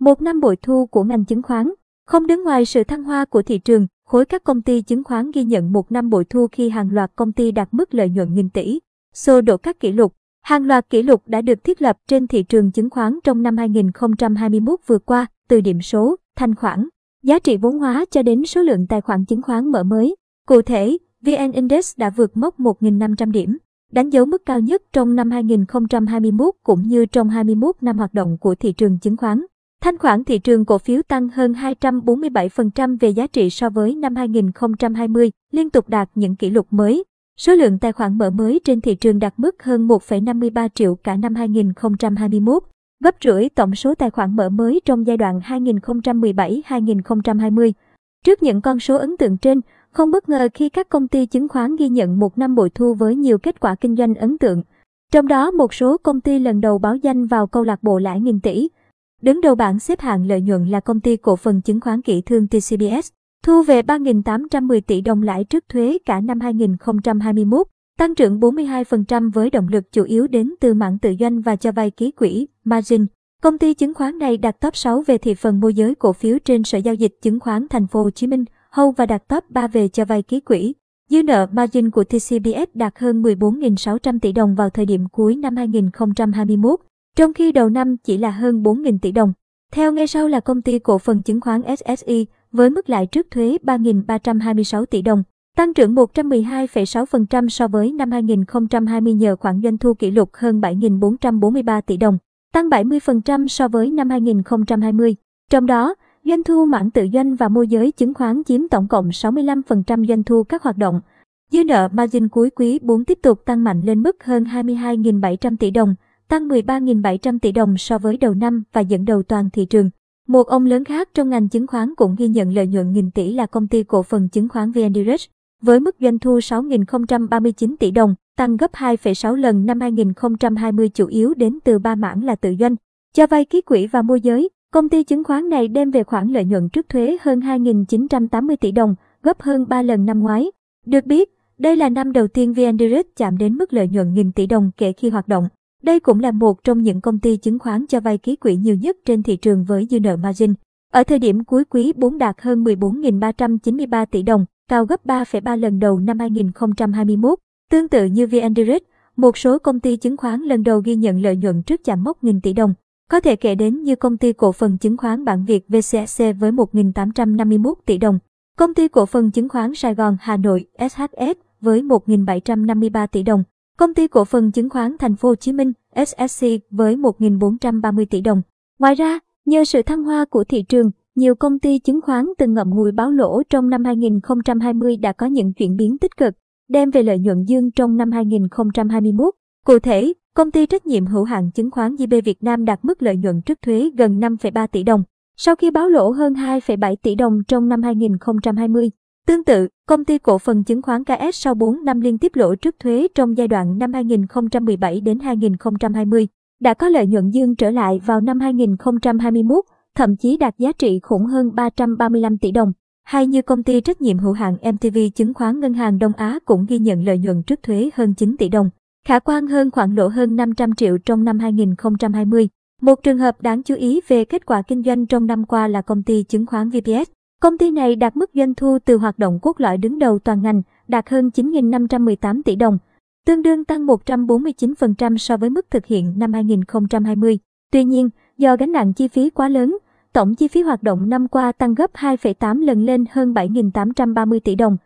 Một năm bội thu của ngành chứng khoán. Không đứng ngoài sự thăng hoa của thị trường, khối các công ty chứng khoán ghi nhận một năm bội thu khi hàng loạt công ty đạt mức lợi nhuận nghìn tỷ, xô đổ các kỷ lục. Hàng loạt kỷ lục đã được thiết lập trên thị trường chứng khoán trong năm 2021 vừa qua, từ điểm số, thanh khoản, giá trị vốn hóa cho đến số lượng tài khoản chứng khoán mở mới. Cụ thể, VN Index đã vượt mốc 1.500 điểm, đánh dấu mức cao nhất trong năm 2021 cũng như trong 21 năm hoạt động của thị trường chứng khoán. Thanh khoản thị trường cổ phiếu tăng hơn 247% về giá trị so với năm 2020, liên tục đạt những kỷ lục mới. Số lượng tài khoản mở mới trên thị trường đạt mức hơn 1,53 triệu cả năm 2021, gấp rưỡi tổng số tài khoản mở mới trong giai đoạn 2017-2020. Trước những con số ấn tượng trên, không bất ngờ khi các công ty chứng khoán ghi nhận một năm bội thu với nhiều kết quả kinh doanh ấn tượng. Trong đó một số công ty lần đầu báo danh vào câu lạc bộ lãi nghìn tỷ. Đứng đầu bảng xếp hạng lợi nhuận là công ty cổ phần chứng khoán kỹ thương TCBS, thu về 3.810 tỷ đồng lãi trước thuế cả năm 2021, tăng trưởng 42% với động lực chủ yếu đến từ mảng tự doanh và cho vay ký quỹ, margin. Công ty chứng khoán này đạt top 6 về thị phần môi giới cổ phiếu trên Sở giao dịch chứng khoán Thành phố Hồ Chí Minh, hầu và đạt top 3 về cho vay ký quỹ. Dư nợ margin của TCBS đạt hơn 14.600 tỷ đồng vào thời điểm cuối năm 2021, trong khi đầu năm chỉ là hơn 4.000 tỷ đồng. Theo ngay sau là công ty cổ phần chứng khoán SSI với mức lãi trước thuế 3.326 tỷ đồng, tăng trưởng 112,6% so với năm 2020 nhờ khoản doanh thu kỷ lục hơn 7.443 tỷ đồng, tăng 70% so với năm 2020. Trong đó, Doanh thu mảng tự doanh và môi giới chứng khoán chiếm tổng cộng 65% doanh thu các hoạt động. Dư nợ margin cuối quý 4 tiếp tục tăng mạnh lên mức hơn 22.700 tỷ đồng, tăng 13.700 tỷ đồng so với đầu năm và dẫn đầu toàn thị trường. Một ông lớn khác trong ngành chứng khoán cũng ghi nhận lợi nhuận nghìn tỷ là công ty cổ phần chứng khoán VN Direct, với mức doanh thu 6.039 tỷ đồng, tăng gấp 2,6 lần năm 2020 chủ yếu đến từ ba mảng là tự doanh, cho vay ký quỹ và môi giới. Công ty chứng khoán này đem về khoản lợi nhuận trước thuế hơn 2.980 tỷ đồng, gấp hơn 3 lần năm ngoái. Được biết, đây là năm đầu tiên VN Direct chạm đến mức lợi nhuận nghìn tỷ đồng kể khi hoạt động. Đây cũng là một trong những công ty chứng khoán cho vay ký quỹ nhiều nhất trên thị trường với dư nợ margin. Ở thời điểm cuối quý 4 đạt hơn 14.393 tỷ đồng, cao gấp 3,3 lần đầu năm 2021. Tương tự như VN Direct, một số công ty chứng khoán lần đầu ghi nhận lợi nhuận trước chạm mốc nghìn tỷ đồng. Có thể kể đến như công ty cổ phần chứng khoán bản Việt VCSC với 1.851 tỷ đồng, công ty cổ phần chứng khoán Sài Gòn Hà Nội SHS với 1.753 tỷ đồng, công ty cổ phần chứng khoán Thành phố Hồ Chí Minh SSC với 1.430 tỷ đồng. Ngoài ra, nhờ sự thăng hoa của thị trường, nhiều công ty chứng khoán từng ngậm ngùi báo lỗ trong năm 2020 đã có những chuyển biến tích cực, đem về lợi nhuận dương trong năm 2021. Cụ thể, Công ty trách nhiệm hữu hạn chứng khoán JB Việt Nam đạt mức lợi nhuận trước thuế gần 5,3 tỷ đồng, sau khi báo lỗ hơn 2,7 tỷ đồng trong năm 2020. Tương tự, công ty cổ phần chứng khoán KS sau 4 năm liên tiếp lỗ trước thuế trong giai đoạn năm 2017 đến 2020, đã có lợi nhuận dương trở lại vào năm 2021, thậm chí đạt giá trị khủng hơn 335 tỷ đồng. Hay như công ty trách nhiệm hữu hạn MTV chứng khoán Ngân hàng Đông Á cũng ghi nhận lợi nhuận trước thuế hơn 9 tỷ đồng. Khả quan hơn khoảng lỗ hơn 500 triệu trong năm 2020. Một trường hợp đáng chú ý về kết quả kinh doanh trong năm qua là công ty chứng khoán VPS. Công ty này đạt mức doanh thu từ hoạt động cốt lõi đứng đầu toàn ngành, đạt hơn 9.518 tỷ đồng, tương đương tăng 149% so với mức thực hiện năm 2020. Tuy nhiên, do gánh nặng chi phí quá lớn, tổng chi phí hoạt động năm qua tăng gấp 2,8 lần lên hơn 7.830 tỷ đồng,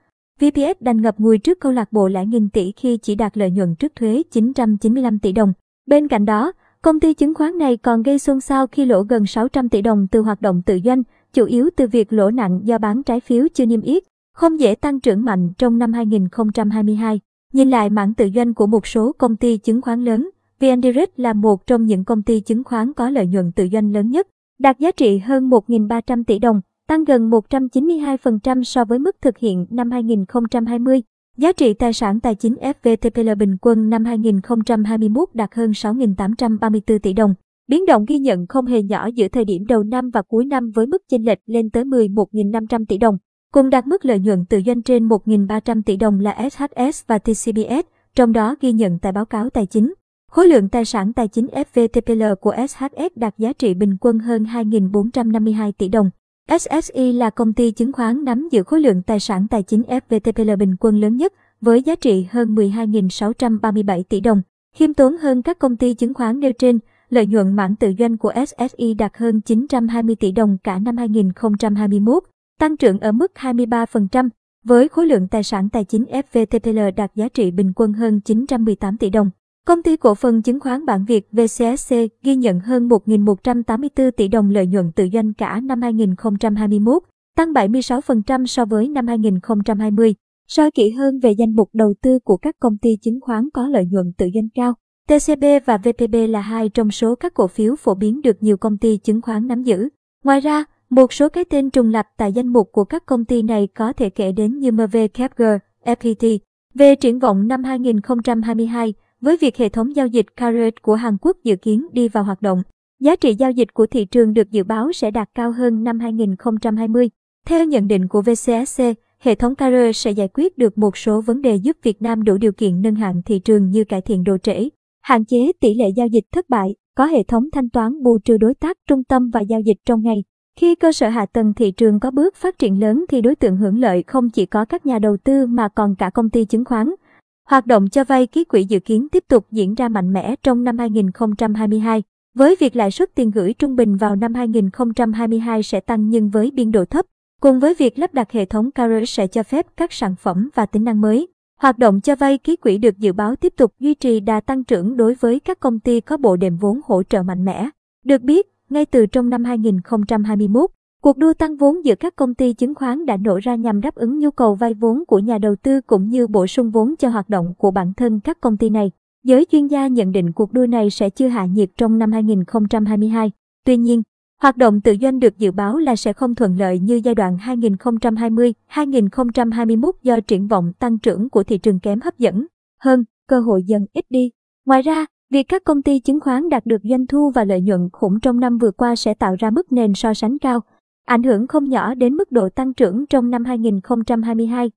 VPS đành ngập ngùi trước câu lạc bộ lãi nghìn tỷ khi chỉ đạt lợi nhuận trước thuế 995 tỷ đồng. Bên cạnh đó, công ty chứng khoán này còn gây xôn xao khi lỗ gần 600 tỷ đồng từ hoạt động tự doanh, chủ yếu từ việc lỗ nặng do bán trái phiếu chưa niêm yết, không dễ tăng trưởng mạnh trong năm 2022. Nhìn lại mảng tự doanh của một số công ty chứng khoán lớn, VN Direct là một trong những công ty chứng khoán có lợi nhuận tự doanh lớn nhất, đạt giá trị hơn 1.300 tỷ đồng, tăng gần 192% so với mức thực hiện năm 2020. Giá trị tài sản tài chính FVTPL bình quân năm 2021 đạt hơn 6.834 tỷ đồng. Biến động ghi nhận không hề nhỏ giữa thời điểm đầu năm và cuối năm với mức chênh lệch lên tới 11.500 tỷ đồng. Cùng đạt mức lợi nhuận tự doanh trên 1.300 tỷ đồng là SHS và TCBS, trong đó ghi nhận tại báo cáo tài chính. Khối lượng tài sản tài chính FVTPL của SHS đạt giá trị bình quân hơn 2.452 tỷ đồng. SSI là công ty chứng khoán nắm giữ khối lượng tài sản tài chính FVTPL bình quân lớn nhất với giá trị hơn 12.637 tỷ đồng. Khiêm tốn hơn các công ty chứng khoán nêu trên, lợi nhuận mảng tự doanh của SSI đạt hơn 920 tỷ đồng cả năm 2021, tăng trưởng ở mức 23%, với khối lượng tài sản tài chính FVTPL đạt giá trị bình quân hơn 918 tỷ đồng. Công ty cổ phần chứng khoán Bản Việt VCSC ghi nhận hơn 1.184 tỷ đồng lợi nhuận tự doanh cả năm 2021, tăng 76% so với năm 2020. Soi kỹ hơn về danh mục đầu tư của các công ty chứng khoán có lợi nhuận tự doanh cao, TCB và VPB là hai trong số các cổ phiếu phổ biến được nhiều công ty chứng khoán nắm giữ. Ngoài ra, một số cái tên trùng lập tại danh mục của các công ty này có thể kể đến như MV Capger, FPT. Về triển vọng năm 2022, với việc hệ thống giao dịch Carrot của Hàn Quốc dự kiến đi vào hoạt động, giá trị giao dịch của thị trường được dự báo sẽ đạt cao hơn năm 2020. Theo nhận định của VCSC, hệ thống Carrot sẽ giải quyết được một số vấn đề giúp Việt Nam đủ điều kiện nâng hạng thị trường như cải thiện độ trễ, hạn chế tỷ lệ giao dịch thất bại, có hệ thống thanh toán bù trừ đối tác trung tâm và giao dịch trong ngày. Khi cơ sở hạ tầng thị trường có bước phát triển lớn thì đối tượng hưởng lợi không chỉ có các nhà đầu tư mà còn cả công ty chứng khoán. Hoạt động cho vay ký quỹ dự kiến tiếp tục diễn ra mạnh mẽ trong năm 2022. Với việc lãi suất tiền gửi trung bình vào năm 2022 sẽ tăng nhưng với biên độ thấp, cùng với việc lắp đặt hệ thống Carrier sẽ cho phép các sản phẩm và tính năng mới. Hoạt động cho vay ký quỹ được dự báo tiếp tục duy trì đà tăng trưởng đối với các công ty có bộ đệm vốn hỗ trợ mạnh mẽ. Được biết, ngay từ trong năm 2021, cuộc đua tăng vốn giữa các công ty chứng khoán đã nổ ra nhằm đáp ứng nhu cầu vay vốn của nhà đầu tư cũng như bổ sung vốn cho hoạt động của bản thân các công ty này. Giới chuyên gia nhận định cuộc đua này sẽ chưa hạ nhiệt trong năm 2022. Tuy nhiên, hoạt động tự doanh được dự báo là sẽ không thuận lợi như giai đoạn 2020-2021 do triển vọng tăng trưởng của thị trường kém hấp dẫn hơn, cơ hội dần ít đi. Ngoài ra, Việc các công ty chứng khoán đạt được doanh thu và lợi nhuận khủng trong năm vừa qua sẽ tạo ra mức nền so sánh cao, ảnh hưởng không nhỏ đến mức độ tăng trưởng trong năm 2022.